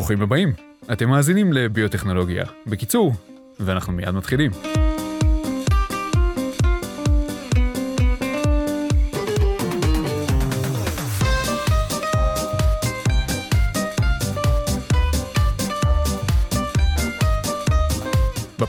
ברוכים הבאים. אתם מאזינים לביוטכנולוגיה. בקיצור, ואנחנו מיד מתחילים.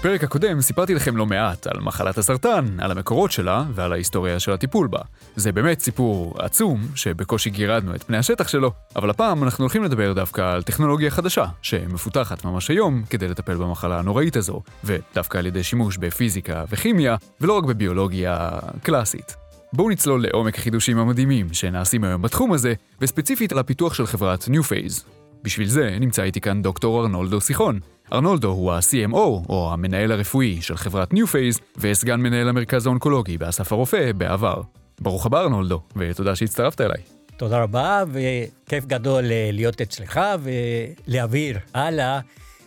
בפרק הקודם סיפרתי לכם לא מעט על מחלת הסרטן, על המקורות שלה ועל ההיסטוריה של הטיפול בה. זה באמת סיפור עצום, שבקושי גירדנו את פני השטח שלו, אבל הפעם אנחנו הולכים לדבר דווקא על טכנולוגיה חדשה, שמפותחת ממש היום כדי לטפל במחלה הנוראית הזו, ודווקא על ידי שימוש בפיזיקה וכימיה, ולא רק בביולוגיה קלאסית. בואו נצלול לעומק החידושים המדהימים שנעשים היום בתחום הזה, וספציפית על הפיתוח של חברת New Phase. בשביל זה נמצא איתי כאן דוקטור ארנולדו סיחון, ארנולדו הוא ה-CMO, או המנהל הרפואי של חברת New Phase, וסגן מנהל המרכז האונקולוגי באסף הרופא בעבר. ברוך הבא ארנולדו, ותודה שהצטרפת אליי. תודה רבה, וכיף גדול אה, להיות אצלך ולהעביר הלאה,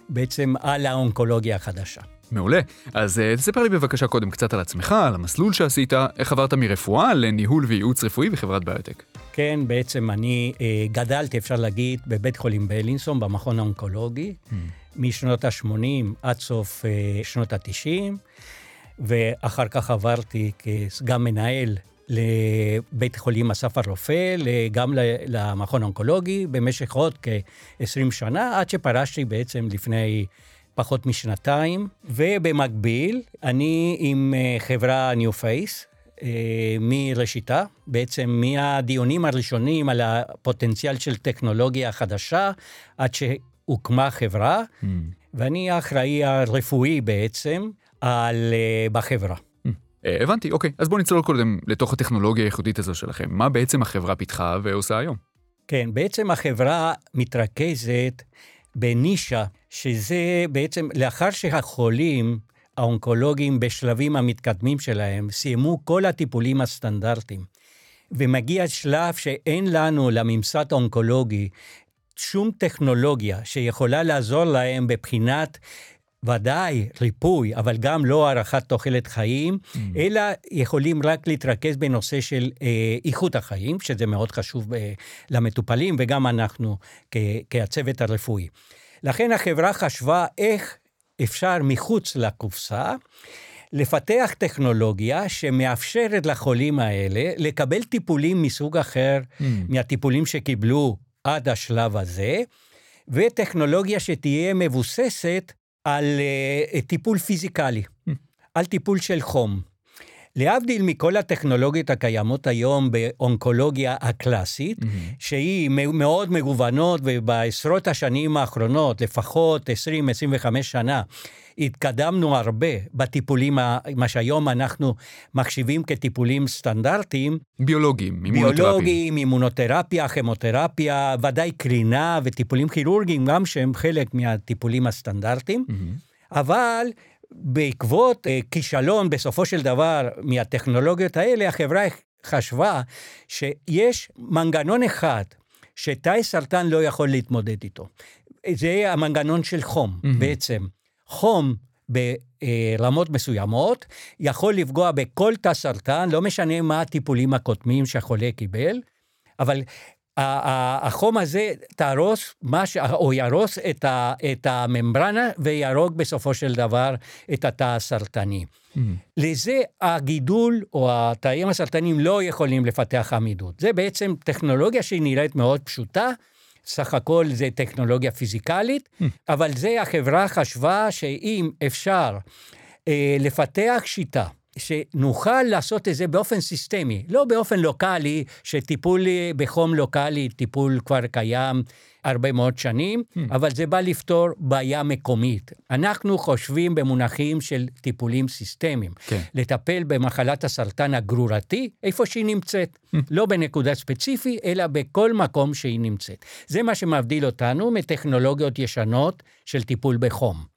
בעצם על האונקולוגיה החדשה. מעולה. אז uh, תספר לי בבקשה קודם קצת על עצמך, על המסלול שעשית, איך עברת מרפואה לניהול וייעוץ רפואי בחברת ביוטק. כן, בעצם אני uh, גדלתי, אפשר להגיד, בבית חולים בלינסון, במכון האונקולוגי. Hmm. משנות ה-80 עד סוף uh, שנות ה-90, ואחר כך עברתי כסגן מנהל לבית חולים אסף הרופא, גם למכון האונקולוגי, במשך עוד כ-20 שנה, עד שפרשתי בעצם לפני פחות משנתיים. ובמקביל, אני עם אה, חברה New Face, אה, מראשיתה, בעצם מהדיונים הראשונים על הפוטנציאל של טכנולוגיה חדשה, עד הוקמה חברה, mm. ואני האחראי הרפואי בעצם על, uh, בחברה. Mm. Uh, הבנתי, אוקיי. אז בואו נצלול קודם לתוך הטכנולוגיה הייחודית הזו שלכם. מה בעצם החברה פיתחה ועושה היום? כן, בעצם החברה מתרכזת בנישה, שזה בעצם לאחר שהחולים האונקולוגיים בשלבים המתקדמים שלהם סיימו כל הטיפולים הסטנדרטיים, ומגיע שלב שאין לנו, לממסד האונקולוגי, שום טכנולוגיה שיכולה לעזור להם בבחינת ודאי ריפוי, אבל גם לא הארכת תוחלת חיים, mm. אלא יכולים רק להתרכז בנושא של אה, איכות החיים, שזה מאוד חשוב אה, למטופלים, וגם אנחנו כ- כהצוות הרפואי. לכן החברה חשבה איך אפשר מחוץ לקופסה לפתח טכנולוגיה שמאפשרת לחולים האלה לקבל טיפולים מסוג אחר mm. מהטיפולים שקיבלו עד השלב הזה, וטכנולוגיה שתהיה מבוססת על uh, טיפול פיזיקלי, mm. על טיפול של חום. להבדיל מכל הטכנולוגיות הקיימות היום באונקולוגיה הקלאסית, mm-hmm. שהיא מאוד מגוונות, ובעשרות השנים האחרונות, לפחות 20-25 שנה, התקדמנו הרבה בטיפולים, מה שהיום אנחנו מחשיבים כטיפולים סטנדרטיים. ביולוגיים, אימונותרפיה. ביולוגיים, אימונותרפיה, כימותרפיה, ודאי קרינה וטיפולים כירורגיים, גם שהם חלק מהטיפולים הסטנדרטיים. Mm-hmm. אבל בעקבות uh, כישלון בסופו של דבר מהטכנולוגיות האלה, החברה חשבה שיש מנגנון אחד שתאי סרטן לא יכול להתמודד איתו. זה המנגנון של חום mm-hmm. בעצם. חום ברמות מסוימות יכול לפגוע בכל תא סרטן, לא משנה מה הטיפולים הקודמים שהחולה קיבל, אבל החום הזה תהרוס ש... או יהרוס את, ה, את הממברנה ויהרוג בסופו של דבר את התא הסרטני. Mm. לזה הגידול או התאים הסרטניים לא יכולים לפתח עמידות. זה בעצם טכנולוגיה שהיא נראית מאוד פשוטה, סך הכל זה טכנולוגיה פיזיקלית, mm. אבל זה החברה חשבה שאם אפשר אה, לפתח שיטה שנוכל לעשות את זה באופן סיסטמי, לא באופן לוקאלי, שטיפול בחום לוקאלי, טיפול כבר קיים הרבה מאוד שנים, hmm. אבל זה בא לפתור בעיה מקומית. אנחנו חושבים במונחים של טיפולים סיסטמיים. כן. לטפל במחלת הסרטן הגרורתי, איפה שהיא נמצאת. Hmm. לא בנקודה ספציפית, אלא בכל מקום שהיא נמצאת. זה מה שמבדיל אותנו מטכנולוגיות ישנות של טיפול בחום.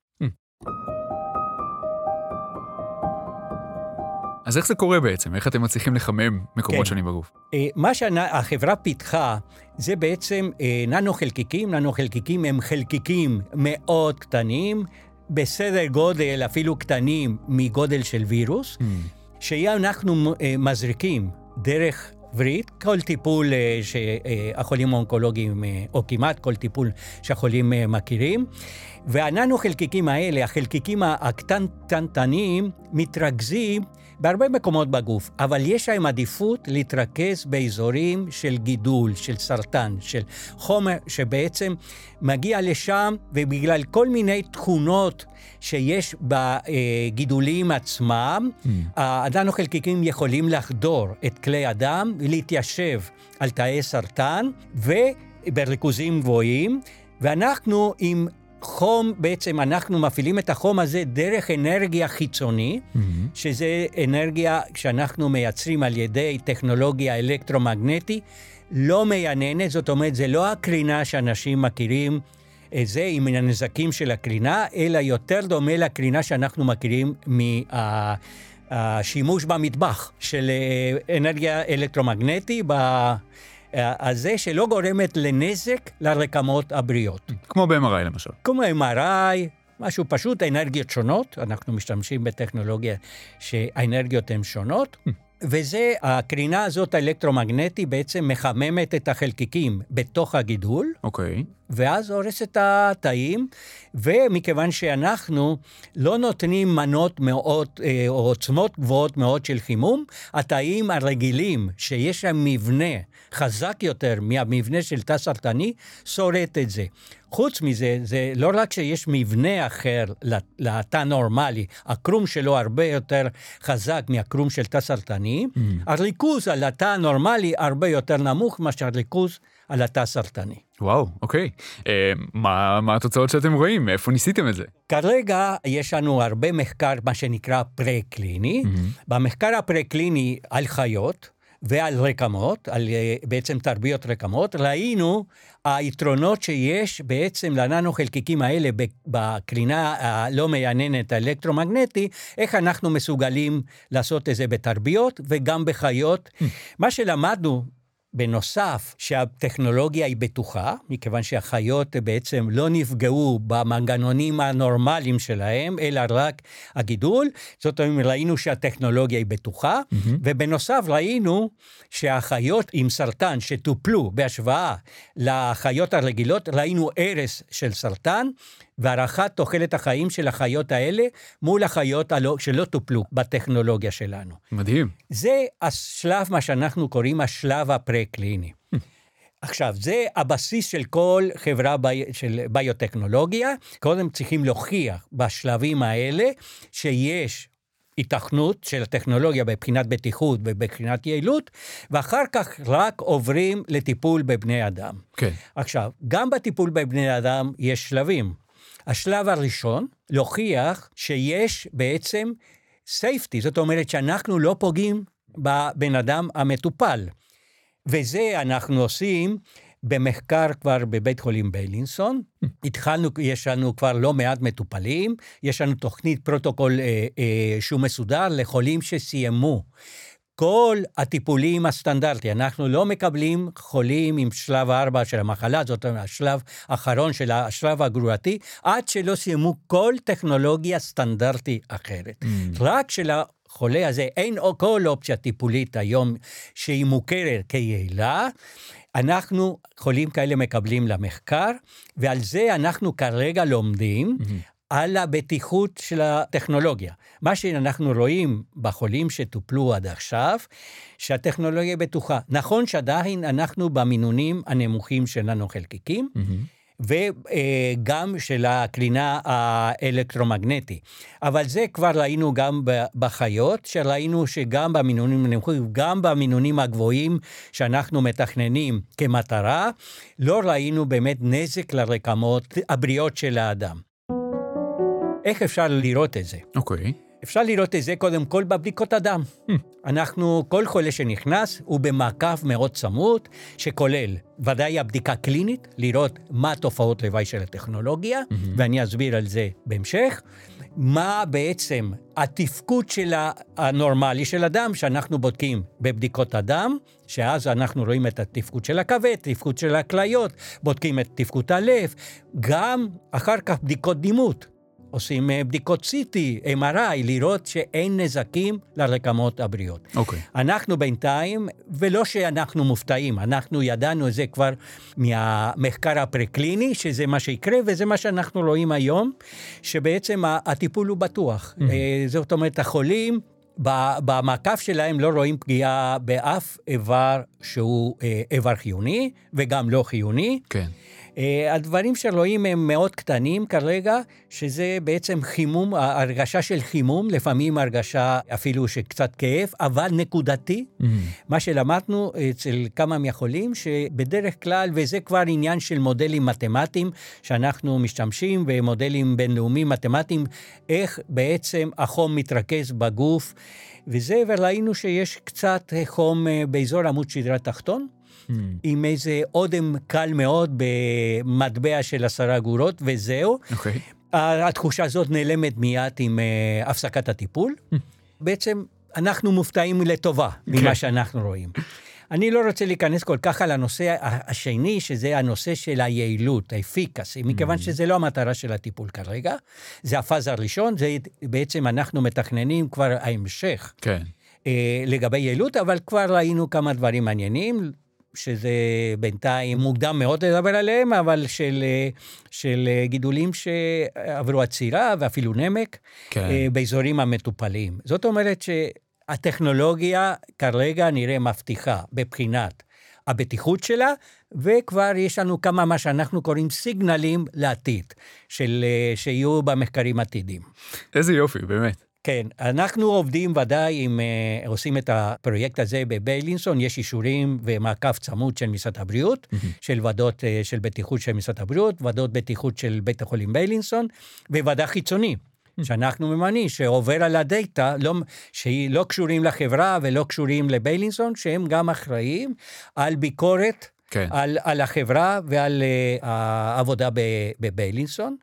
אז איך זה קורה בעצם? איך אתם מצליחים לחמם מקומות כן. שונים בגוף? אה, מה שהחברה פיתחה זה בעצם אה, ננו חלקיקים. ננו חלקיקים הם חלקיקים מאוד קטנים, בסדר גודל אפילו קטנים מגודל של וירוס, mm. שאנחנו אה, מזריקים דרך וריד, כל טיפול שהחולים האונקולוגיים, או כמעט כל טיפול שהחולים מכירים. והננו חלקיקים האלה, החלקיקים הקטנטנים, מתרכזים בהרבה מקומות בגוף, אבל יש להם עדיפות להתרכז באזורים של גידול, של סרטן, של חומר שבעצם מגיע לשם, ובגלל כל מיני תכונות שיש בגידולים עצמם, mm. הננו-חלקיקים יכולים לחדור את כלי הדם ולהתיישב על תאי סרטן ובריכוזים גבוהים, ואנחנו עם חום, בעצם אנחנו מפעילים את החום הזה דרך אנרגיה חיצוני, mm-hmm. שזה אנרגיה שאנחנו מייצרים על ידי טכנולוגיה אלקטרומגנטית, לא מייננת, זאת אומרת, זה לא הקרינה שאנשים מכירים. את זה עם הנזקים של הקרינה, אלא יותר דומה לקרינה שאנחנו מכירים מהשימוש במטבח של אה, אנרגיה אלקטרומגנטית הזה שלא גורמת לנזק לרקמות הבריאות. כמו ב-MRI למשל. כמו MRI, משהו פשוט, אנרגיות שונות, אנחנו משתמשים בטכנולוגיה שהאנרגיות הן שונות. וזה, הקרינה הזאת האלקטרומגנטית בעצם מחממת את החלקיקים בתוך הגידול. אוקיי. Okay. ואז הורס את התאים, ומכיוון שאנחנו לא נותנים מנות מאוד, אה, או עוצמות גבוהות מאוד של חימום, התאים הרגילים, שיש להם מבנה חזק יותר מהמבנה של תא סרטני, שורט את זה. חוץ מזה, זה לא רק שיש מבנה אחר לתא נורמלי, הקרום שלו הרבה יותר חזק מהקרום של תא סרטני, mm. הריכוז על התא הנורמלי הרבה יותר נמוך מאשר הריכוז על התא הסרטני. וואו, אוקיי. אה, מה, מה התוצאות שאתם רואים? איפה ניסיתם את זה? כרגע יש לנו הרבה מחקר, מה שנקרא פרה-קליני. Mm-hmm. במחקר הפרה-קליני על חיות, ועל רקמות, על אה, בעצם תרביות רקמות, ראינו היתרונות שיש בעצם לננו חלקיקים האלה בקרינה הלא מייננת האלקטרומגנטי, איך אנחנו מסוגלים לעשות את זה בתרביות וגם בחיות. Mm. מה שלמדנו בנוסף, שהטכנולוגיה היא בטוחה, מכיוון שהחיות בעצם לא נפגעו במנגנונים הנורמליים שלהם, אלא רק הגידול. זאת אומרת, ראינו שהטכנולוגיה היא בטוחה, mm-hmm. ובנוסף ראינו שהחיות עם סרטן שטופלו בהשוואה לחיות הרגילות, ראינו הרס של סרטן, והערכת תוחלת החיים של החיות האלה מול החיות הלא, שלא טופלו בטכנולוגיה שלנו. מדהים. זה השלב, מה שאנחנו קוראים השלב הפרה-קליני. עכשיו, זה הבסיס של כל חברה בי, של ביוטכנולוגיה. קודם צריכים להוכיח בשלבים האלה שיש התכנות של הטכנולוגיה מבחינת בטיחות ובבחינת יעילות, ואחר כך רק עוברים לטיפול בבני אדם. כן. עכשיו, גם בטיפול בבני אדם יש שלבים. השלב הראשון, להוכיח שיש בעצם safety, זאת אומרת שאנחנו לא פוגעים בבן אדם המטופל. וזה אנחנו עושים במחקר כבר בבית חולים ביילינסון. התחלנו, יש לנו כבר לא מעט מטופלים, יש לנו תוכנית פרוטוקול אה, אה, שהוא מסודר לחולים שסיימו כל הטיפולים הסטנדרטיים, אנחנו לא מקבלים חולים עם שלב 4 של המחלה, זאת אומרת, השלב האחרון של השלב הגרורתי, עד שלא סיימו כל טכנולוגיה סטנדרטית אחרת. Mm. רק של החולה הזה אין כל אופציה טיפולית היום שהיא מוכרת כיעילה. אנחנו, חולים כאלה מקבלים למחקר, ועל זה אנחנו כרגע לומדים. Mm-hmm. על הבטיחות של הטכנולוגיה. מה שאנחנו רואים בחולים שטופלו עד עכשיו, שהטכנולוגיה בטוחה. נכון שעדיין אנחנו במינונים הנמוכים של ננו-חלקיקים, mm-hmm. וגם של הקרינה האלקטרומגנטית. אבל זה כבר ראינו גם בחיות, שראינו שגם במינונים הנמוכים, גם במינונים הגבוהים שאנחנו מתכננים כמטרה, לא ראינו באמת נזק לרקמות הבריאות של האדם. איך אפשר לראות את זה? אוקיי. Okay. אפשר לראות את זה קודם כל בבדיקות הדם. Hmm. אנחנו, כל חולה שנכנס הוא במעקב מאוד צמוד, שכולל ודאי הבדיקה קלינית, לראות מה תופעות לוואי של הטכנולוגיה, mm-hmm. ואני אסביר על זה בהמשך. מה בעצם התפקוד של הנורמלי של אדם, שאנחנו בודקים בבדיקות הדם, שאז אנחנו רואים את התפקוד של הכבד, תפקוד של הכליות, בודקים את תפקוד הלב, גם אחר כך בדיקות דימות. עושים אה, בדיקות CT, MRI, לראות שאין נזקים לרקמות הבריאות. אוקיי. אנחנו בינתיים, ולא שאנחנו מופתעים, אנחנו ידענו את זה כבר מהמחקר הפרה-קליני, שזה מה שיקרה, וזה מה שאנחנו רואים היום, שבעצם הטיפול הוא בטוח. Mm-hmm. זאת אומרת, החולים... במעקב שלהם לא רואים פגיעה באף איבר שהוא אה, איבר חיוני וגם לא חיוני. כן. אה, הדברים שרואים הם מאוד קטנים כרגע, שזה בעצם חימום, הרגשה של חימום, לפעמים הרגשה אפילו שקצת כאב, אבל נקודתי. Mm-hmm. מה שלמדנו אצל כמה מהחולים, שבדרך כלל, וזה כבר עניין של מודלים מתמטיים, שאנחנו משתמשים במודלים בינלאומיים מתמטיים, איך בעצם החום מתרכז בגוף. וזה, וראינו שיש קצת חום אה, באזור עמוד שדרה תחתון, mm. עם איזה אודם קל מאוד במטבע של עשרה אגורות, וזהו. Okay. אוקיי. התחושה הזאת נעלמת מיד עם uh, הפסקת הטיפול. Mm. בעצם אנחנו מופתעים לטובה okay. ממה כן. שאנחנו רואים. אני לא רוצה להיכנס כל כך על הנושא השני, שזה הנושא של היעילות, האפיקסי, מכיוון mm. שזה לא המטרה של הטיפול כרגע. זה הפאזה הראשון, זה בעצם אנחנו מתכננים כבר ההמשך. כן. אה, לגבי יעילות, אבל כבר ראינו כמה דברים מעניינים. שזה בינתיים מוקדם מאוד לדבר עליהם, אבל של, של גידולים שעברו עצירה ואפילו נמק, כן. אה, באזורים המטופלים. זאת אומרת שהטכנולוגיה כרגע נראה מבטיחה בבחינת הבטיחות שלה, וכבר יש לנו כמה מה שאנחנו קוראים סיגנלים לעתיד, של, אה, שיהיו במחקרים עתידיים. איזה יופי, באמת. כן, אנחנו עובדים ודאי אם uh, עושים את הפרויקט הזה בביילינסון, יש אישורים ומעקב צמוד של משרד הבריאות, mm-hmm. של ועדות uh, של בטיחות של משרד הבריאות, ועדות בטיחות של בית החולים ביילינסון, וועדה חיצונית. שאנחנו ממנים, שעובר על הדאטה, לא, שהיא לא קשורים לחברה ולא קשורים לביילינסון, שהם גם אחראים על ביקורת כן. על, על החברה ועל uh, העבודה בביילינסון.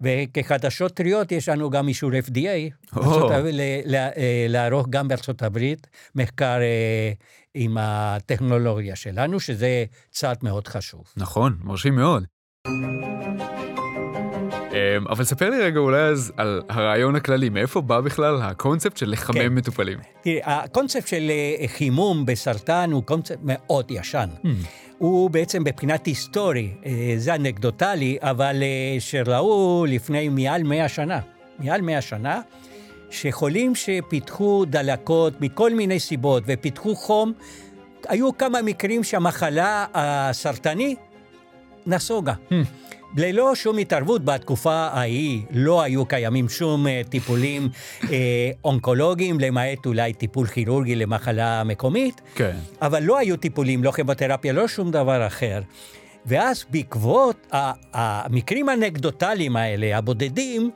וכחדשות טריות יש לנו גם אישור FDA, oh. לערוך גם בארצות הברית מחקר אה, עם הטכנולוגיה שלנו, שזה צעד מאוד חשוב. נכון, מרשים מאוד. אמ, אבל ספר לי רגע אולי אז על הרעיון הכללי, מאיפה בא בכלל הקונספט של לחמם כן. מטופלים? תראה, הקונספט של אה, חימום בסרטן הוא קונספט מאוד ישן. Mm. הוא בעצם מבחינת היסטורי, אה, זה אנקדוטלי, אבל אה, שראו לפני מעל 100 שנה, מעל 100 שנה, שחולים שפיתחו דלקות מכל מיני סיבות ופיתחו חום, היו כמה מקרים שהמחלה הסרטנית נסוגה. Hmm. ללא שום התערבות בתקופה ההיא לא היו קיימים שום אה, טיפולים אה, אונקולוגיים, למעט אולי טיפול כירורגי למחלה מקומית, כן. אבל לא היו טיפולים, לא כימותרפיה, לא שום דבר אחר. ואז בעקבות המקרים האנקדוטליים האלה, הבודדים,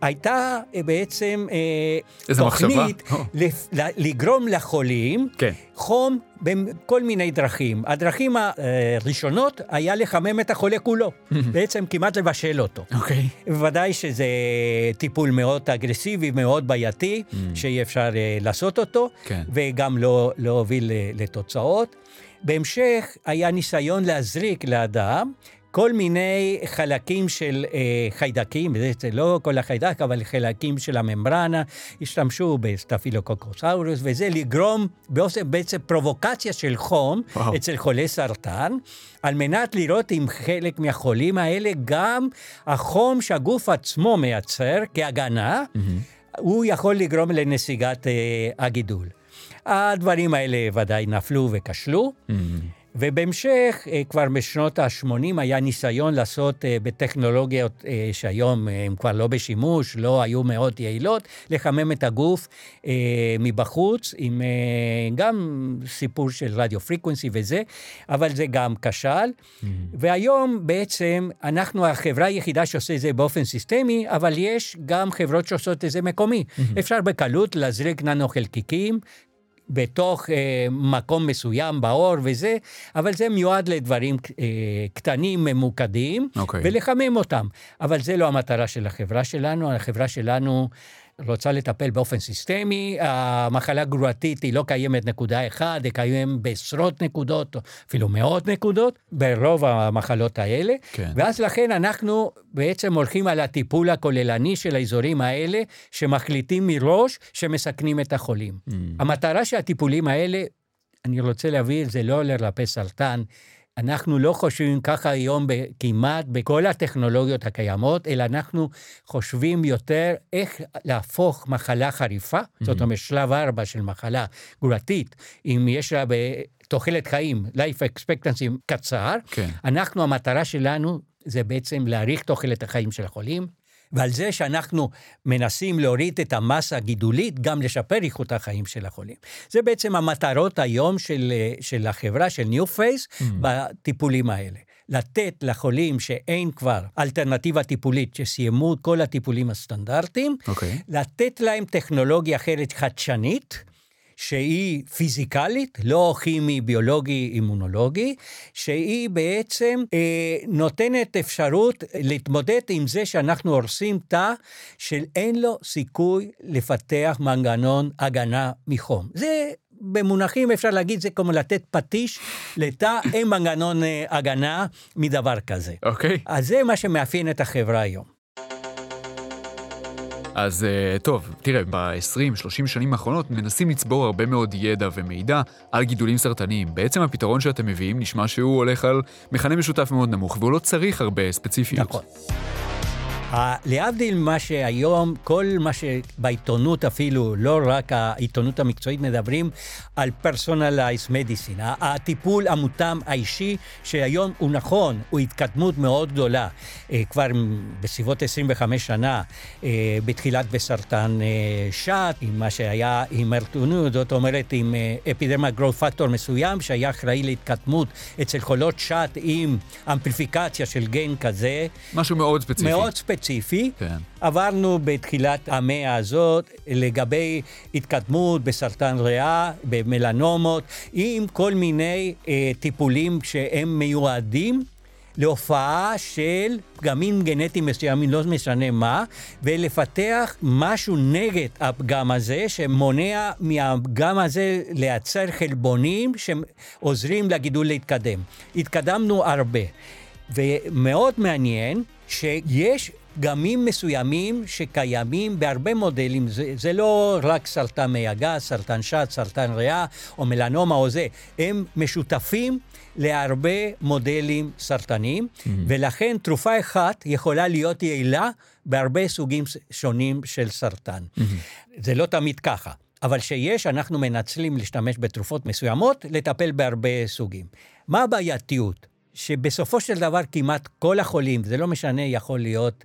הייתה אה, בעצם אה, תוכנית לפ, לגרום לחולים כן. חום בכל מיני דרכים. הדרכים הראשונות היה לחמם את החולה כולו, בעצם כמעט לבשל אותו. אוקיי. Okay. בוודאי שזה טיפול מאוד אגרסיבי, מאוד בעייתי. שאי אפשר אה, לעשות אותו, כן. וגם לא, לא הוביל לתוצאות. בהמשך היה ניסיון להזריק לאדם כל מיני חלקים של אה, חיידקים, זה לא כל החיידק, אבל חלקים של הממברנה, השתמשו בסטפילוקוקוסאורוס, וזה לגרום באופן, בעצם פרובוקציה של חום וואו. אצל חולי סרטן, על מנת לראות אם חלק מהחולים האלה, גם החום שהגוף עצמו מייצר כהגנה, mm-hmm. הוא יכול לגרום לנסיגת אה, הגידול. הדברים האלה ודאי נפלו וכשלו. Mm-hmm. ובהמשך, אה, כבר בשנות ה-80 היה ניסיון לעשות אה, בטכנולוגיות אה, שהיום הן כבר לא בשימוש, לא היו מאוד יעילות, לחמם את הגוף מבחוץ, עם גם סיפור של רדיו פריקוונסי וזה, אבל זה גם כשל. Mm-hmm. והיום בעצם אנחנו החברה היחידה שעושה את זה באופן סיסטמי, אבל יש גם חברות שעושות את זה מקומי. Mm-hmm. אפשר בקלות להזריק ננו חלקיקים בתוך אה, מקום מסוים באור וזה, אבל זה מיועד לדברים אה, קטנים, ממוקדים, okay. אוקיי. ולחמם אותם. אבל זה לא המטרה של החברה שלנו, החברה שלנו רוצה לטפל באופן סיסטמי, המחלה הגרורתית היא לא קיימת נקודה אחת, היא קיימת בעשרות נקודות, אפילו מאות נקודות, ברוב המחלות האלה. כן. ואז לכן אנחנו בעצם הולכים על הטיפול הכוללני של האזורים האלה, שמחליטים מראש שמסכנים את החולים. Mm. המטרה של הטיפולים האלה, אני רוצה להבהיר, זה לא לרפא סרטן. אנחנו לא חושבים ככה היום כמעט בכל הטכנולוגיות הקיימות, אלא אנחנו חושבים יותר איך להפוך מחלה חריפה, mm-hmm. זאת אומרת שלב ארבע של מחלה גרורתית, אם יש לה תוחלת חיים, life expectancy קצר, כן. אנחנו, המטרה שלנו זה בעצם להאריך תוחלת החיים של החולים, ועל זה שאנחנו מנסים להוריד את המסה הגידולית, גם לשפר איכות החיים של החולים. זה בעצם המטרות היום של, של החברה, של ניו פייס, mm. בטיפולים האלה. לתת לחולים שאין כבר אלטרנטיבה טיפולית, שסיימו את כל הטיפולים הסטנדרטיים, okay. אוקיי. לתת להם טכנולוגיה אחרת חדשנית, שהיא פיזיקלית, לא כימי, ביולוגי, אימונולוגי, שהיא בעצם אה, נותנת אפשרות להתמודד עם זה שאנחנו הורסים תא שאין לו סיכוי לפתח מנגנון הגנה מחום. זה במונחים אפשר להגיד זה כמו לתת פטיש לתא, אין מנגנון אה, הגנה מדבר כזה. אוקיי. Okay. אז זה מה שמאפיין את החברה היום. אז אה, טוב, תראה, ב-20-30 שנים האחרונות מנסים לצבור הרבה מאוד ידע ומידע על גידולים סרטניים. בעצם הפתרון שאתם מביאים נשמע שהוא הולך על מכנה משותף מאוד נמוך, והוא לא צריך הרבה ספציפיות. נכון. להבדיל ממה שהיום, כל מה שבעיתונות אפילו, לא רק העיתונות המקצועית, מדברים על פרסונליז מדיסין, הטיפול המותאם האישי, שהיום הוא נכון, הוא התקדמות מאוד גדולה. אה, כבר בסביבות 25 שנה, אה, בתחילת בסרטן אה, שד, עם מה שהיה עם ארטונות, זאת אומרת עם אפידרמה גרוף פקטור מסוים, שהיה אחראי להתקדמות אצל חולות שד עם אמפליפיקציה של גן כזה. משהו מאוד ספציפי. מאוד ספציפי. ספציפי. כן. עברנו בתחילת המאה הזאת לגבי התקדמות בסרטן ריאה, במלנומות, עם כל מיני אה, טיפולים שהם מיועדים. להופעה של פגמים גנטיים מסוימים, לא משנה מה, ולפתח משהו נגד הפגם הזה, שמונע מהפגם הזה לייצר חלבונים שעוזרים לגידול להתקדם. התקדמנו הרבה. ומאוד מעניין שיש פגמים מסוימים שקיימים בהרבה מודלים, זה, זה לא רק סרטן מי הגס, סרטן שד, סרטן ריאה או מלנומה או זה, הם משותפים להרבה מודלים סרטניים, mm-hmm. ולכן תרופה אחת יכולה להיות יעילה בהרבה סוגים שונים של סרטן. Mm-hmm. זה לא תמיד ככה. אבל שיש, אנחנו מנצלים להשתמש בתרופות מסוימות, לטפל בהרבה סוגים. מה הבעייתיות? שבסופו של דבר כמעט כל החולים, זה לא משנה, יכול להיות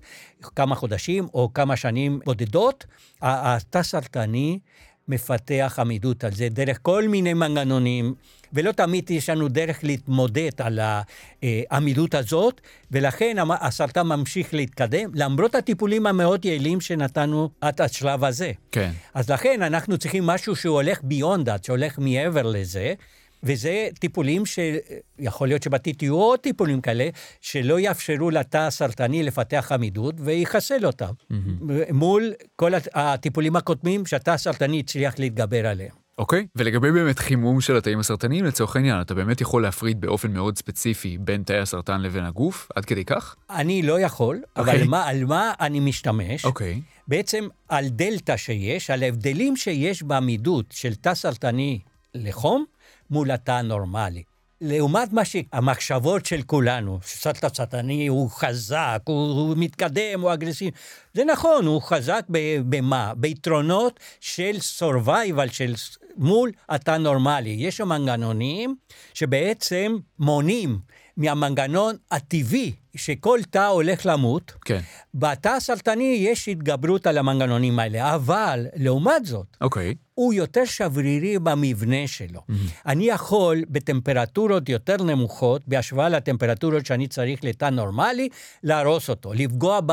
כמה חודשים או כמה שנים בודדות, התא סרטני מפתח עמידות על זה דרך כל מיני מנגנונים, ולא תמיד יש לנו דרך להתמודד על העמידות הזאת, ולכן הסרטן ממשיך להתקדם, למרות הטיפולים המאוד יעילים שנתנו עד השלב הזה. כן. אז לכן אנחנו צריכים משהו שהולך ביונד שהולך מעבר לזה. וזה טיפולים שיכול להיות שבעתיד יהיו עוד טיפולים כאלה, שלא יאפשרו לתא הסרטני לפתח עמידות ויחסל אותם. Mm-hmm. מול כל הטיפולים הקודמים שהתא הסרטני הצליח להתגבר עליהם. אוקיי, okay. ולגבי באמת חימום של התאים הסרטניים, לצורך העניין, אתה באמת יכול להפריד באופן מאוד ספציפי בין תאי הסרטן לבין הגוף, עד כדי כך? אני לא יכול, okay. אבל אוקיי. מה, על מה אני משתמש? אוקיי. Okay. בעצם על דלתא שיש, על ההבדלים שיש בעמידות של תא סרטני לחום, מול התא הנורמלי. לעומת מה שהמחשבות של כולנו, שסרטן סטני הוא חזק, הוא, הוא מתקדם, הוא אגרסיבי. זה נכון, הוא חזק במה? ביתרונות של survival, של מול התא נורמלי. יש שם מנגנונים שבעצם מונים מהמנגנון הטבעי שכל תא הולך למות. כן. בתא הסרטני יש התגברות על המנגנונים האלה, אבל לעומת זאת, אוקיי. הוא יותר שברירי במבנה שלו. Mm-hmm. אני יכול בטמפרטורות יותר נמוכות, בהשוואה לטמפרטורות שאני צריך לתא נורמלי, להרוס אותו, לפגוע ב...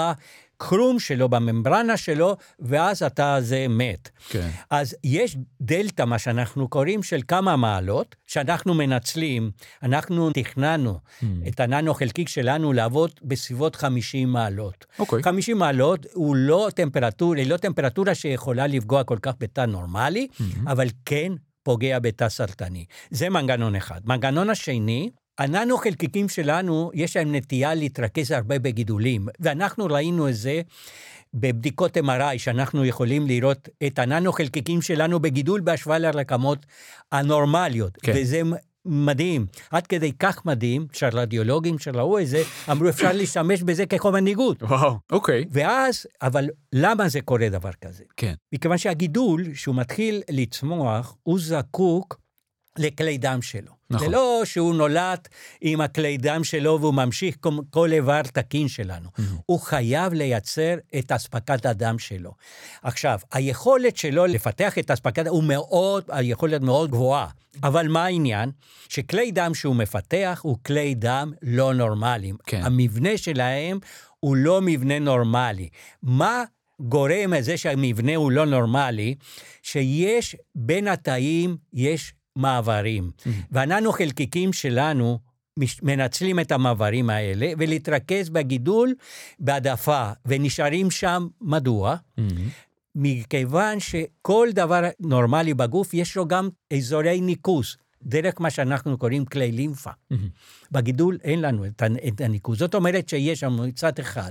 בקרום שלו, בממברנה שלו, ואז התא הזה מת. כן. אז יש דלתא, מה שאנחנו קוראים, של כמה מעלות, שאנחנו מנצלים, אנחנו תכננו Hmm. את הננו חלקיק שלנו לעבוד בסביבות 50 מעלות. אוקיי. 50 מעלות הוא לא טמפרטורה, היא לא טמפרטורה שיכולה לפגוע כל כך בתא נורמלי, אבל כן פוגע בתא סרטני. זה מנגנון אחד. מנגנון השני, הננו חלקיקים שלנו, יש להם נטייה להתרכז הרבה בגידולים, ואנחנו ראינו את זה בבדיקות MRI, שאנחנו יכולים לראות את הננו חלקיקים שלנו בגידול בהשוואה לרקמות הנורמליות. כן. וזה מדהים, עד כדי כך מדהים, שהרדיולוגים שראו את זה, אמרו אפשר להשתמש בזה כחומר ניגוד. וואו, אוקיי. ואז, אבל למה זה קורה דבר כזה? כן. מכיוון שהגידול, שהוא מתחיל לצמוח, הוא זקוק לכלי דם שלו. נכון. זה לא שהוא נולד עם הכלי דם שלו והוא ממשיך כל איבר תקין שלנו. הוא חייב לייצר את אספקת הדם שלו. עכשיו, היכולת שלו לפתח את אספקת הדם הוא מאוד, היכולת מאוד גבוהה. אבל מה העניין? שכלי דם שהוא מפתח הוא כלי דם לא נורמליים. כן. המבנה שלהם הוא לא מבנה נורמלי. מה גורם לזה שהמבנה הוא לא נורמלי? שיש בין התאים, יש מעברים. והננו חלקיקים שלנו מנצלים את המעברים האלה ולהתרכז בגידול בהעדפה, ונשארים שם. מדוע? מכיוון שכל דבר נורמלי בגוף, יש לו גם אזורי ניקוז, דרך מה שאנחנו קוראים כלי לימפה. בגידול אין לנו את הניקוז. זאת אומרת שיש שם מצד אחד.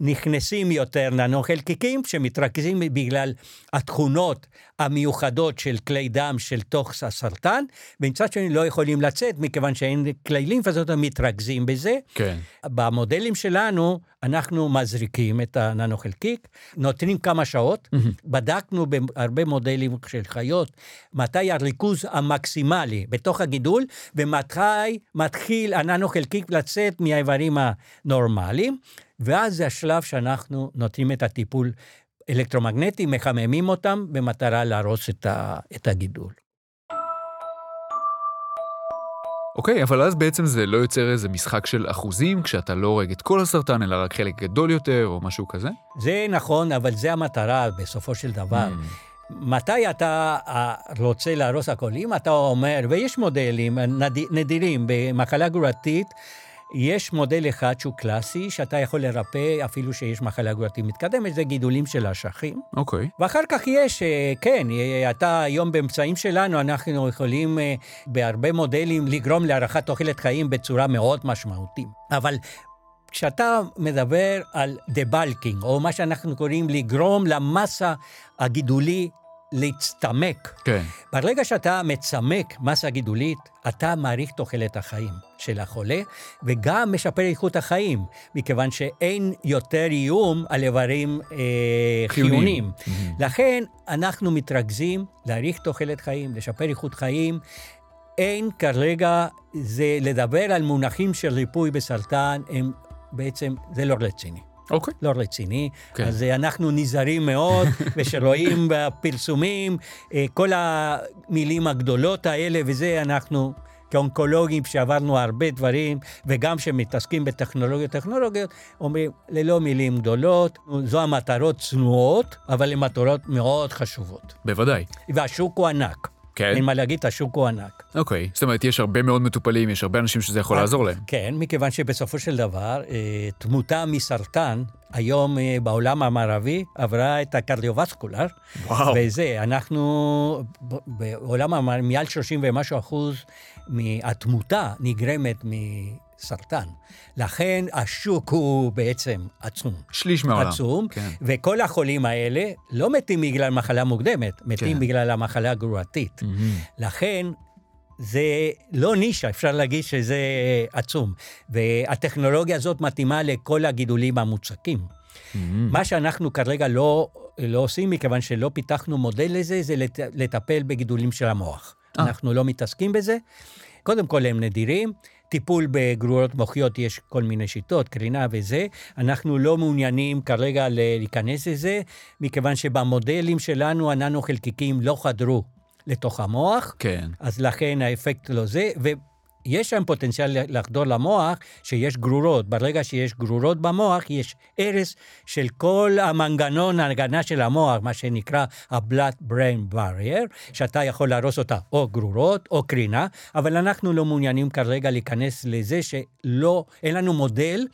נכנסים יותר ננו-חלקיקים שמתרכזים בגלל התכונות המיוחדות של כלי דם של תוך הסרטן, ומצד שני לא יכולים לצאת מכיוון שאין כלי לימפה, זאת אומרת מתרכזים בזה. כן. במודלים שלנו, אנחנו מזריקים את הננו-חלקיק, נותנים כמה שעות, בדקנו בהרבה מודלים של חיות, מתי הריכוז המקסימלי בתוך הגידול, ומתי מתחיל הננו-חלקיק לצאת מהאיברים הנורמליים, ואז זה השלב שאנחנו נותנים את הטיפול אלקטרומגנטי, מחממים אותם במטרה להרוס את, ה, את הגידול. אוקיי, אבל אז בעצם זה לא יוצר איזה משחק של אחוזים, כשאתה לא הורג את כל הסרטן, אלא רק חלק גדול יותר, או משהו כזה? זה נכון, אבל זה המטרה בסופו של דבר. מתי אתה אה, רוצה להרוס הכל? אם אתה אומר, ויש מודלים נד- נדירים במחלה גרורתית, יש מודל אחד שהוא קלאסי, שאתה יכול לרפא אפילו שיש מחלה גרורתית מתקדמת, זה גידולים של אשכים. אוקיי. ואחר כך יש, אה, כן, אה, אתה היום באמצעים שלנו, אנחנו יכולים אה, בהרבה מודלים לגרום להארכת תוחלת חיים בצורה מאוד משמעותית. אבל כשאתה מדבר על דבלקינג, או מה שאנחנו קוראים לגרום למסה הגידולי להצטמק, כן. ברגע שאתה מצמק מסה גידולית, אתה מאריך תוחלת החיים של החולה, וגם משפר איכות החיים, מכיוון שאין יותר איום על איברים אה, חיוניים. חיוניים. לכן אנחנו מתרכזים להאריך תוחלת חיים, לשפר איכות חיים. אין כרגע, זה לדבר על מונחים של ריפוי בסרטן, הם בעצם, זה לא רציני. אוקיי. לא רציני, כן. כן. אז אה, אנחנו נזהרים מאוד, ושרואים בפרסומים, אה, כל המילים הגדולות האלה וזה, אנחנו כאונקולוגים שעברנו הרבה דברים, וגם שמתעסקים בטכנולוגיות טכנולוגיות, אומרים, ללא מילים גדולות, זו המטרות צנועות, אבל הן מטרות מאוד חשובות. בוודאי. והשוק הוא ענק. כן. אין מה להגיד, השוק הוא ענק. אוקיי. זאת אומרת, יש הרבה מאוד מטופלים, יש הרבה אנשים שזה יכול לעזור להם. כן, מכיוון שבסופו של דבר, אה, תמותה מסרטן, היום אה, בעולם המערבי עברה את הקרדיו-וסקולר. וואו. וזה, אנחנו, בעולם המערבי, מעל 30 ומשהו אחוז מהתמותה נגרמת מסרטן. לכן השוק הוא בעצם עצום. שליש מהעולם. עצום, כן. וכל החולים האלה לא מתים בגלל מחלה מוקדמת, מתים כן. בגלל המחלה הגרורתית. לכן, זה לא נישה, אפשר להגיד שזה עצום. והטכנולוגיה הזאת מתאימה לכל הגידולים המוצקים. מה שאנחנו כרגע לא, לא עושים, מכיוון שלא פיתחנו מודל לזה, זה לט, לטפל בגידולים של המוח. אה. אנחנו לא מתעסקים בזה. קודם כל הם נדירים, טיפול בגרורות מוחיות יש כל מיני שיטות, קרינה וזה. אנחנו לא מעוניינים כרגע להיכנס לזה, מכיוון שבמודלים שלנו הננו חלקיקים לא חדרו לתוך המוח, כן. אז לכן האפקט לא זה, יש שם פוטנציאל לחדור למוח שיש גרורות. ברגע שיש גרורות במוח, יש הרס של כל המנגנון ההגנה של המוח, מה שנקרא ה-blood brain barrier, שאתה יכול להרוס אותה או גרורות או קרינה, אבל אנחנו לא מעוניינים כרגע להיכנס לזה שלא, אין לנו מודל.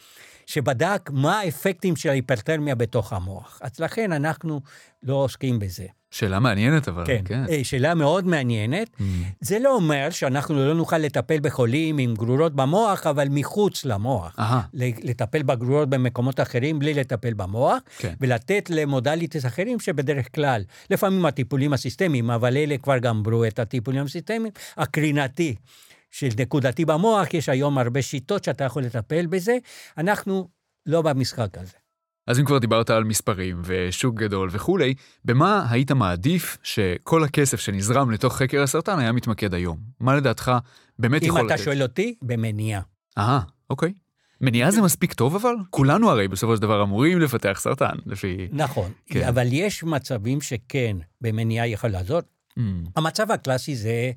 שבדק מה האפקטים של ההיפרתרמיה בתוך המוח. אז לכן אנחנו לא עוסקים בזה. שאלה מעניינת אבל, כן, כן. שאלה מאוד מעניינת. Mm. זה לא אומר שאנחנו לא נוכל לטפל בחולים עם גרורות במוח, אבל מחוץ למוח. Aha. לטפל בגרורות במקומות אחרים בלי לטפל במוח, כן. ולתת למודליטיס אחרים שבדרך כלל, לפעמים הטיפולים הסיסטמיים, אבל אלה כבר גמרו את הטיפולים הסיסטמיים, הקרינתי. של נקודתי במוח, יש היום הרבה שיטות שאתה יכול לטפל בזה, אנחנו לא במשחק הזה. אז אם כבר דיברת על מספרים ושוק גדול וכולי, במה היית מעדיף שכל הכסף שנזרם לתוך חקר הסרטן היה מתמקד היום? מה לדעתך באמת יכול... אם אתה שואל אותי, במניעה. אהה, אוקיי. מניעה זה מספיק טוב אבל? כולנו הרי בסופו של דבר אמורים לפתח סרטן, לפי... נכון, כן. אבל יש מצבים שכן, במניעה יכול לעזור. Mm. המצב הקלאסי זה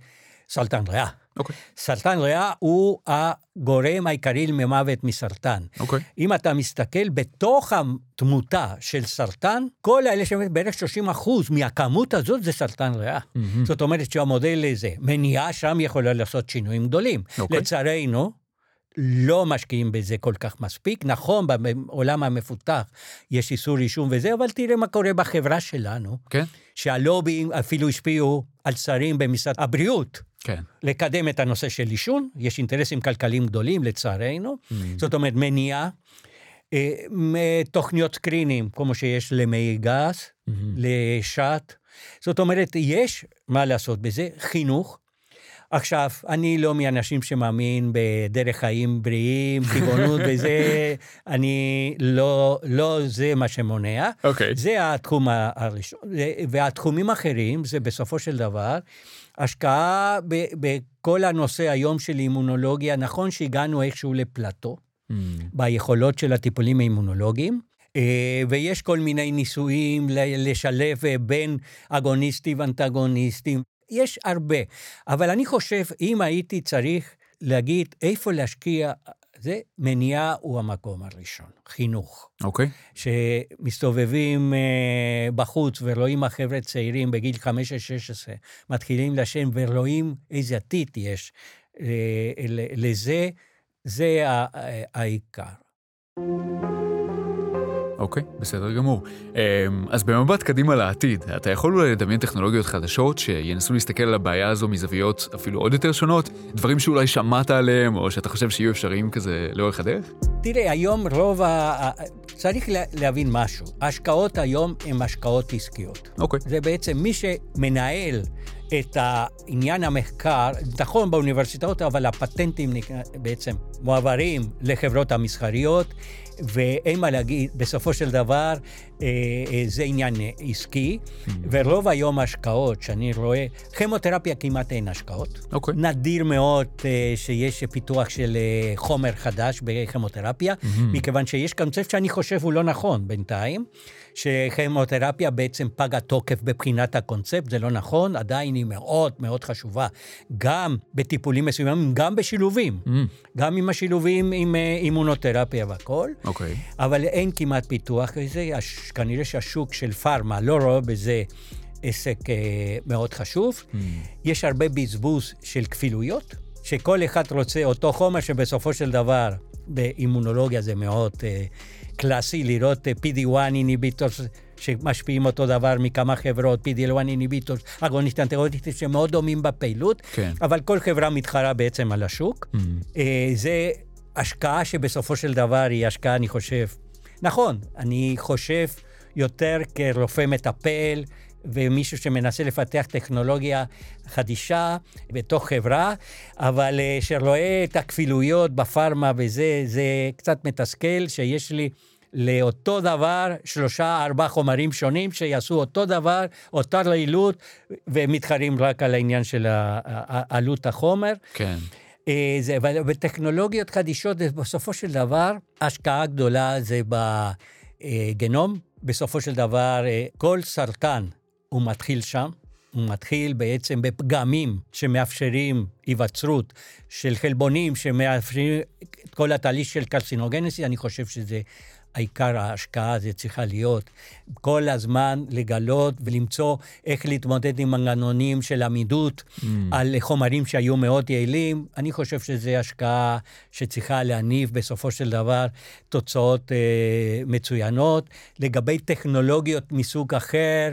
סרטן ריאה. Okay. אוקיי. סרטן ריאה הוא הגורם העיקרי למוות מסרטן. Okay. אוקיי. אם אתה מסתכל בתוך התמותה של סרטן, כל האלה שבאמת בערך 30 אחוז מהכמות הזאת זה סרטן ריאה. Mm-hmm. זאת אומרת שהמודל הזה, מניעה שם יכולה לעשות שינויים גדולים. Okay. אוקיי. לצערנו, לא משקיעים בזה כל כך מספיק. נכון, בעולם המפותח יש איסור עישון וזה, אבל תראה מה קורה בחברה שלנו. כן. שהלובים אפילו השפיעו על שרים במשרד הבריאות. כן. לקדם את הנושא של עישון, יש אינטרסים כלכליים גדולים לצערנו, mm. זאת אומרת מניעה, אה, תוכניות סקרינים, כמו שיש למי גז, mm-hmm. לשעת, זאת אומרת, יש מה לעשות בזה, חינוך. עכשיו, אני לא מאנשים שמאמין בדרך חיים בריאים, טבעונות וזה, אני לא, לא זה מה שמונע. אוקיי. Okay. זה התחום הראשון. והתחומים האחרים, זה בסופו של דבר, השקעה בכל הנושא היום של אימונולוגיה, נכון שהגענו איכשהו לפלטו, mm. ביכולות של הטיפולים האימונולוגיים, אה, ויש כל מיני ניסויים לשלב אה, בין אגוניסטים ואנטגוניסטים, יש הרבה. אבל אני חושב, אם הייתי צריך להגיד איפה להשקיע זה מניעה הוא המקום הראשון, חינוך. אוקיי. Okay. שמסתובבים uh, בחוץ ורואים החבר'ה צעירים בגיל 15-16, מתחילים לשם ורואים איזה עתיד יש uh, לזה, זה העיקר. אוקיי, בסדר גמור. אמ, אז במבט קדימה לעתיד, אתה יכול אולי לדמיין טכנולוגיות חדשות שינסו להסתכל על הבעיה הזו מזוויות אפילו עוד יותר שונות? דברים שאולי שמעת עליהם, או שאתה חושב שיהיו אפשריים כזה לאורך הדרך? תראה, היום רוב ה... צריך להבין משהו. ההשקעות היום הן השקעות עסקיות. אוקיי. זה בעצם מי שמנהל את העניין המחקר, נכון באוניברסיטאות, אבל הפטנטים בעצם מועברים לחברות המסחריות. ואין מה להגיד, בסופו של דבר זה עניין עסקי, mm-hmm. ורוב היום ההשקעות שאני רואה, כימותרפיה כמעט אין השקעות. Okay. אוקיי. נדיר מאוד אה, שיש פיתוח של חומר חדש בכימותרפיה, mm-hmm. מכיוון שיש קונספט שאני חושב הוא לא נכון בינתיים. שכימותרפיה בעצם פג התוקף בבחינת הקונספט, זה לא נכון, עדיין היא מאוד מאוד חשובה, גם בטיפולים מסוימים, גם בשילובים, mm. גם עם השילובים עם אימונותרפיה והכול. אוקיי. Okay. אבל אין כמעט פיתוח כזה, כנראה שהשוק של פארמה לא רואה בזה עסק אה, מאוד חשוב. Mm. יש הרבה בזבוז של כפילויות, שכל אחד רוצה אותו חומר שבסופו של דבר, באימונולוגיה זה מאוד אה, קלאסי לראות אה, PD-1 inhibitors. שמשפיעים אותו דבר מכמה חברות, PD-1 inhibitors, אגוניסט אנטגוניסט, שמאוד דומים בפעילות, כן. אבל כל חברה מתחרה בעצם על השוק. Mm. אה, זה השקעה שבסופו של דבר היא השקעה, אני חושב, נכון, אני חושב יותר כרופא מטפל ומישהו שמנסה לפתח טכנולוגיה חדישה בתוך חברה, אבל אה, שרואה את הכפילויות בפארמה וזה, זה קצת מתסכל שיש לי... לאותו דבר, שלושה, ארבעה חומרים שונים שיעשו אותו דבר, אותה רעילות, ומתחרים רק על העניין של עלות החומר. כן. אה, זה, וטכנולוגיות חדישות, בסופו של דבר, השקעה גדולה זה בגנום. בסופו של דבר, אה, כל סרטן הוא מתחיל שם. הוא מתחיל בעצם בפגמים שמאפשרים היווצרות של חלבונים שמאפשרים את כל התהליך של קרסינוגנסיס, אני חושב שזה העיקר ההשקעה הזה צריכה להיות כל הזמן לגלות ולמצוא איך להתמודד עם מנגנונים של עמידות mm. על חומרים שהיו מאוד יעילים. אני חושב שזו השקעה שצריכה להניב בסופו של דבר תוצאות אה, מצוינות. לגבי טכנולוגיות מסוג אחר,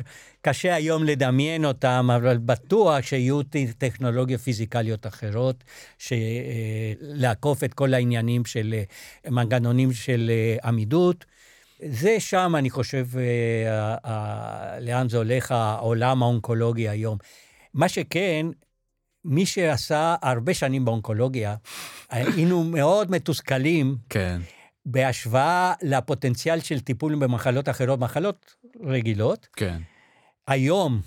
קשה היום לדמיין אותם, אבל בטוח שיהיו טכנולוגיות פיזיקליות אחרות, לעקוף את כל העניינים של אה, מנגנונים של אה, עמידות. זה שם, אני חושב, אה, לאן זה הולך העולם האונקולוגי היום. מה שכן, מי שעשה הרבה שנים באונקולוגיה, היינו מאוד מתוסכלים. כן. בהשוואה לפוטנציאל של טיפול במחלות אחרות, מחלות רגילות. כן. היום,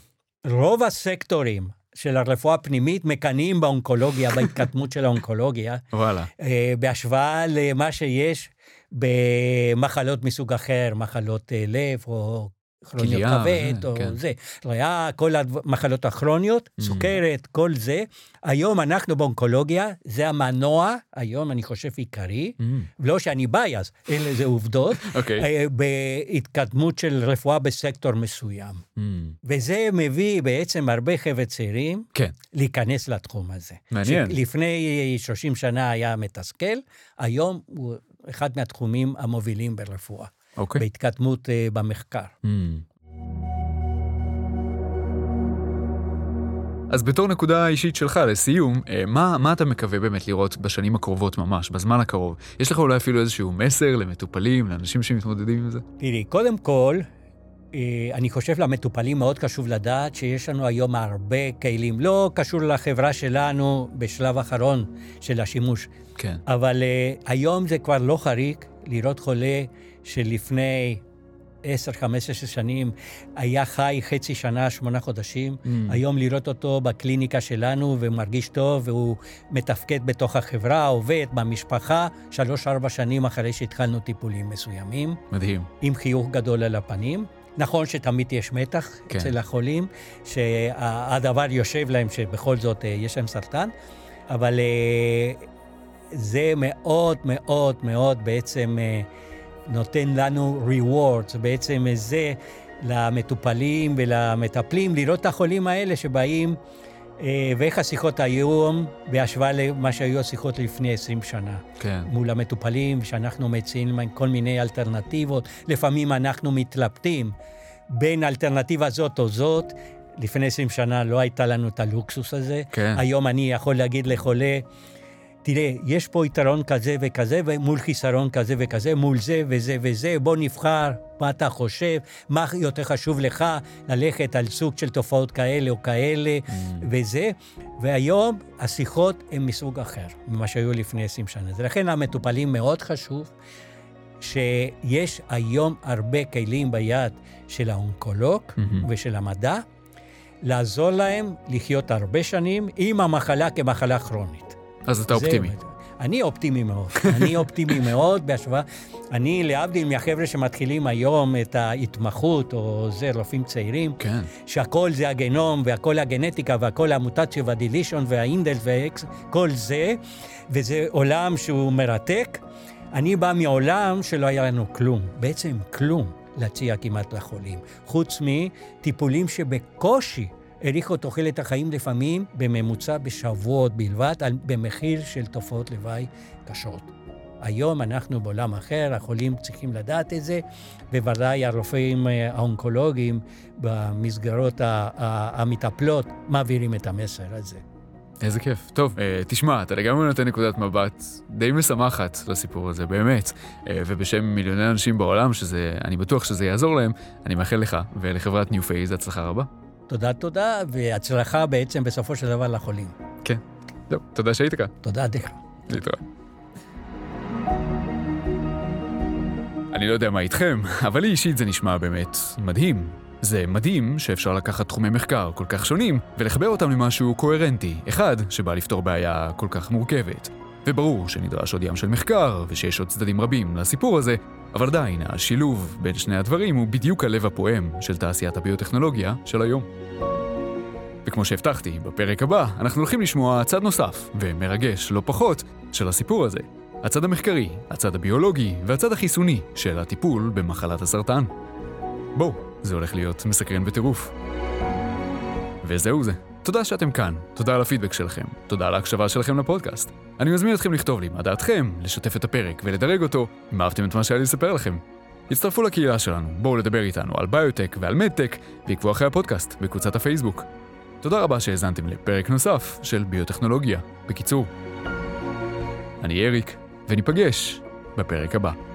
רוב הסקטורים של הרפואה הפנימית מקנאים באונקולוגיה, בהתקדמות של האונקולוגיה. וואלה. אה, בהשוואה למה שיש במחלות מסוג אחר, מחלות אה, לב או כרוניות כבד, או כן. זה. היה כל המחלות הכרוניות, mm. סוכרת, כל זה. היום אנחנו באונקולוגיה, זה המנוע, היום אני חושב עיקרי, mm. לא שאני בייס, אלה זה עובדות, okay. אוקיי. אה, בהתקדמות של רפואה בסקטור מסוים. Mm. וזה מביא בעצם הרבה חבר'ה צעירים כן. להיכנס לתחום הזה. מעניין. לפני 30 שנה היה מתסכל, היום הוא אחד מהתחומים המובילים ברפואה. Okay. אוקיי. בהתקדמות uh, במחקר. Mm. אז בתור נקודה אישית שלך, לסיום, אה, מה, מה אתה מקווה באמת לראות בשנים הקרובות ממש, בזמן הקרוב? יש לך אולי אפילו איזשהו מסר למטופלים, לאנשים שמתמודדים עם זה? תראי, קודם כל, אה, אני חושב למטופלים מאוד חשוב לדעת שיש לנו היום הרבה כלים. לא קשור לחברה שלנו בשלב האחרון של השימוש. כן. אבל היום זה כבר לא חריג לראות חולה שלפני 10-15 שנים היה חי חצי שנה, שמונה חודשים. Mm. היום לראות אותו בקליניקה שלנו ומרגיש טוב, והוא מתפקד בתוך החברה, עובד במשפחה, שלוש-ארבע שנים אחרי שהתחלנו טיפולים מסוימים. מדהים. עם חיוך גדול על הפנים. נכון שתמיד יש מתח כן. אצל החולים, שהדבר יושב להם שבכל זאת אה, יש להם סרטן, אבל אה, זה מאוד מאוד מאוד בעצם... נותן לנו rewards, בעצם זה למטופלים ולמטפלים, לראות את החולים האלה שבאים, אה, ואיך השיחות היום בהשוואה למה שהיו השיחות לפני 20 שנה. כן. מול המטופלים, שאנחנו מציעים כל מיני אלטרנטיבות. לפעמים אנחנו מתלבטים בין אלטרנטיבה זאת או זאת. לפני 20 שנה לא הייתה לנו את הלוקסוס הזה. כן. היום אני יכול להגיד לחולה, תראה, יש פה יתרון כזה וכזה, מול חיסרון כזה וכזה, מול זה וזה וזה, בוא נבחר מה אתה חושב, מה יותר חשוב לך, ללכת על סוג של תופעות כאלה או כאלה mm. וזה. והיום השיחות הן מסוג אחר ממה שהיו לפני 20 שנה. לכן למטופלים מאוד חשוב שיש היום הרבה כלים ביד של האונקולוג mm-hmm. ושל המדע, לעזור להם לחיות הרבה שנים עם המחלה כמחלה כרונית. אז אתה אופטימי. אני אופטימי מאוד. אני אופטימי מאוד בהשוואה. אני, להבדיל מהחבר'ה שמתחילים היום את ההתמחות, או זה, רופאים צעירים, כן. שהכל זה הגנום, והכל הגנטיקה, והכל המוטציה והדילישון והאינדל והאקס, כל זה, וזה עולם שהוא מרתק. אני בא מעולם שלא היה לנו כלום, בעצם כלום להציע כמעט לחולים, חוץ מטיפולים שבקושי האריכו תוחלת החיים לפעמים בממוצע בשבועות בלבד, במחיר של תופעות לוואי קשות. היום אנחנו בעולם אחר, החולים צריכים לדעת את זה, בוודאי הרופאים אה, האונקולוגיים במסגרות המטפלות מעבירים את המסר הזה. איזה כיף. טוב, אה, תשמע, אתה לגמרי נותן נקודת מבט די משמחת לסיפור הזה, באמת. אה, ובשם מיליוני אנשים בעולם, שזה, אני בטוח שזה יעזור להם, אני מאחל לך ולחברת New Phase הצלחה רבה. תודה, תודה, והצלחה בעצם בסופו של דבר לחולים. כן. טוב, תודה שהיית כאן. תודה, דרך. להתראות. אני לא יודע מה איתכם, אבל לי אישית זה נשמע באמת מדהים. זה מדהים שאפשר לקחת תחומי מחקר כל כך שונים ולחבר אותם למשהו קוהרנטי, אחד שבא לפתור בעיה כל כך מורכבת. וברור שנדרש עוד ים של מחקר, ושיש עוד צדדים רבים לסיפור הזה, אבל עדיין, השילוב בין שני הדברים הוא בדיוק הלב הפועם של תעשיית הביוטכנולוגיה של היום. וכמו שהבטחתי, בפרק הבא אנחנו הולכים לשמוע צד נוסף, ומרגש לא פחות, של הסיפור הזה. הצד המחקרי, הצד הביולוגי והצד החיסוני של הטיפול במחלת הסרטן. בואו, זה הולך להיות מסקרן בטירוף. וזהו זה. תודה שאתם כאן, תודה על הפידבק שלכם, תודה על ההקשבה שלכם לפודקאסט. אני מזמין אתכם לכתוב לי מה דעתכם, לשתף את הפרק ולדרג אותו, אם אהבתם את מה שהיה לי לספר לכם. הצטרפו לקהילה שלנו, בואו לדבר איתנו על ביוטק ועל מדטק, ועקבו אחרי הפודקאסט בקבוצת הפייסבוק. תודה רבה שהאזנתם לפרק נוסף של ביוטכנולוגיה. בקיצור, אני אריק, וניפגש בפרק הבא.